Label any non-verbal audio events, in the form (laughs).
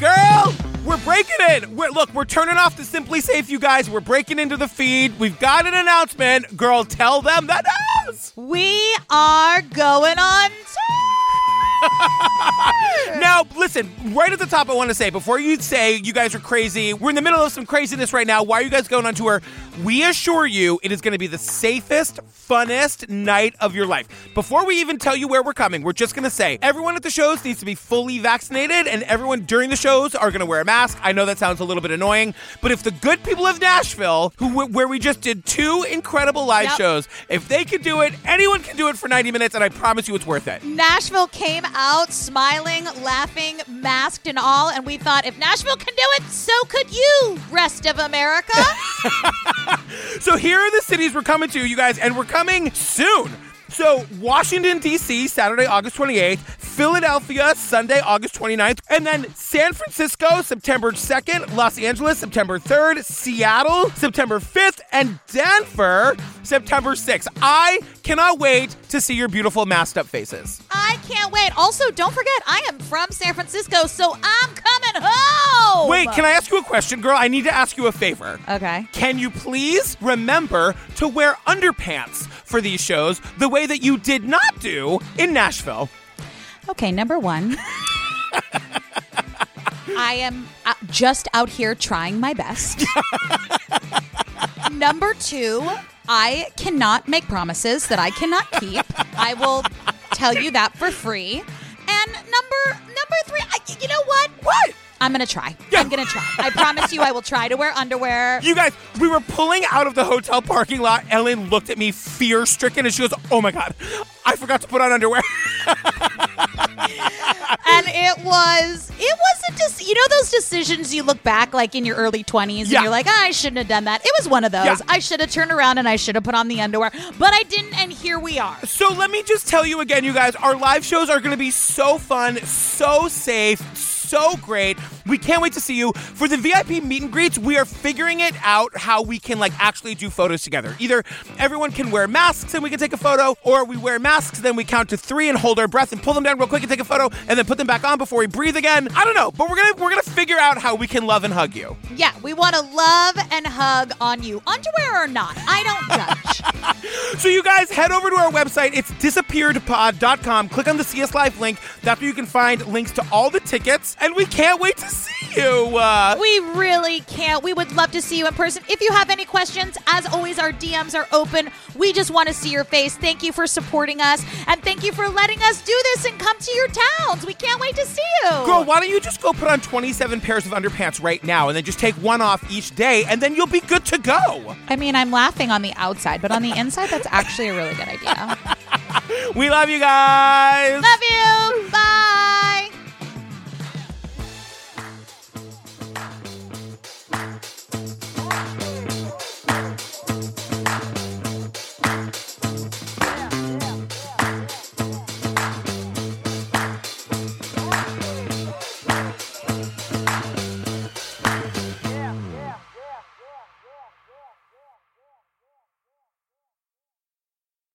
Girl, we're breaking in. We're, look, we're turning off the SimpliSafe, you guys. We're breaking into the feed. We've got an announcement. Girl, tell them the news. We are going on (laughs) Now, listen, right at the top, I want to say before you say you guys are crazy, we're in the middle of some craziness right now. Why are you guys going on tour? We assure you it is going to be the safest, funnest night of your life. Before we even tell you where we're coming, we're just going to say everyone at the shows needs to be fully vaccinated, and everyone during the shows are going to wear a mask. I know that sounds a little bit annoying, but if the good people of Nashville, who where we just did two incredible live Yep. shows, if they could do it, anyone can do it for 90 minutes, and I promise you it's worth it. Nashville came out smiling, laughing, masked and all, and we thought if Nashville can do it, so could you, rest of America. (laughs) So here are the cities we're coming to, you guys, and we're coming soon. So Washington, D.C., Saturday, August 28th, Philadelphia, Sunday, August 29th, and then San Francisco, September 2nd, Los Angeles, September 3rd, Seattle, September 5th, and Denver, September 6th. I cannot wait to see your beautiful masked up faces. I can't wait. Also, don't forget, I am from San Francisco, so I'm coming home. Wait, can I ask you a question, girl? I need to ask you a favor. Okay. Can you please remember to wear underpants for these shows the way that you did not do in Nashville? Okay, number one. I am uh, just out here trying my best. (laughs) number two, I cannot make promises that I cannot keep. I will tell you that for free. And number number three, I, you know what? What? I'm gonna try. Yeah. I'm gonna try. I promise you, I will try to wear underwear. You guys, we were pulling out of the hotel parking lot. Ellen looked at me fear stricken and she goes, Oh my God, I forgot to put on underwear. (laughs) and it was it wasn't just you know those decisions you look back like in your early 20s and Yeah. you're like "Ah, i shouldn't have done that it was one of those Yeah. i should have turned around and i should have put on the underwear but i didn't and here we are So let me just tell you again, you guys, our live shows are going to be so fun, so safe, so great. We can't wait to see you. For the VIP meet and greets, we are figuring it out how we can like actually do photos together. Either everyone can wear masks and we can take a photo, or we wear masks, then we count to three and hold our breath and pull them down real quick and take a photo, and then put them back on before we breathe again. I don't know, but we're gonna we're gonna figure out how we can love and hug you. yeah we want to love and hug on you underwear or not i don't judge So you guys head over to our website. It's disappearedpod.com. Click on the CS Live link. That's where you can find links to all the tickets. And we can't wait to see you. Uh, we really can't we would love to see you in person if you have any questions as always our dms are open we just want to see your face thank you for supporting us and thank you for letting us do this and come to your towns we can't wait to see you Girl, why don't you just go put on 27 pairs of underpants right now and then just take one off each day and then you'll be good to go. I mean, I'm laughing on the outside, but on the inside, that's actually a really good idea. (laughs) We love you guys. Love.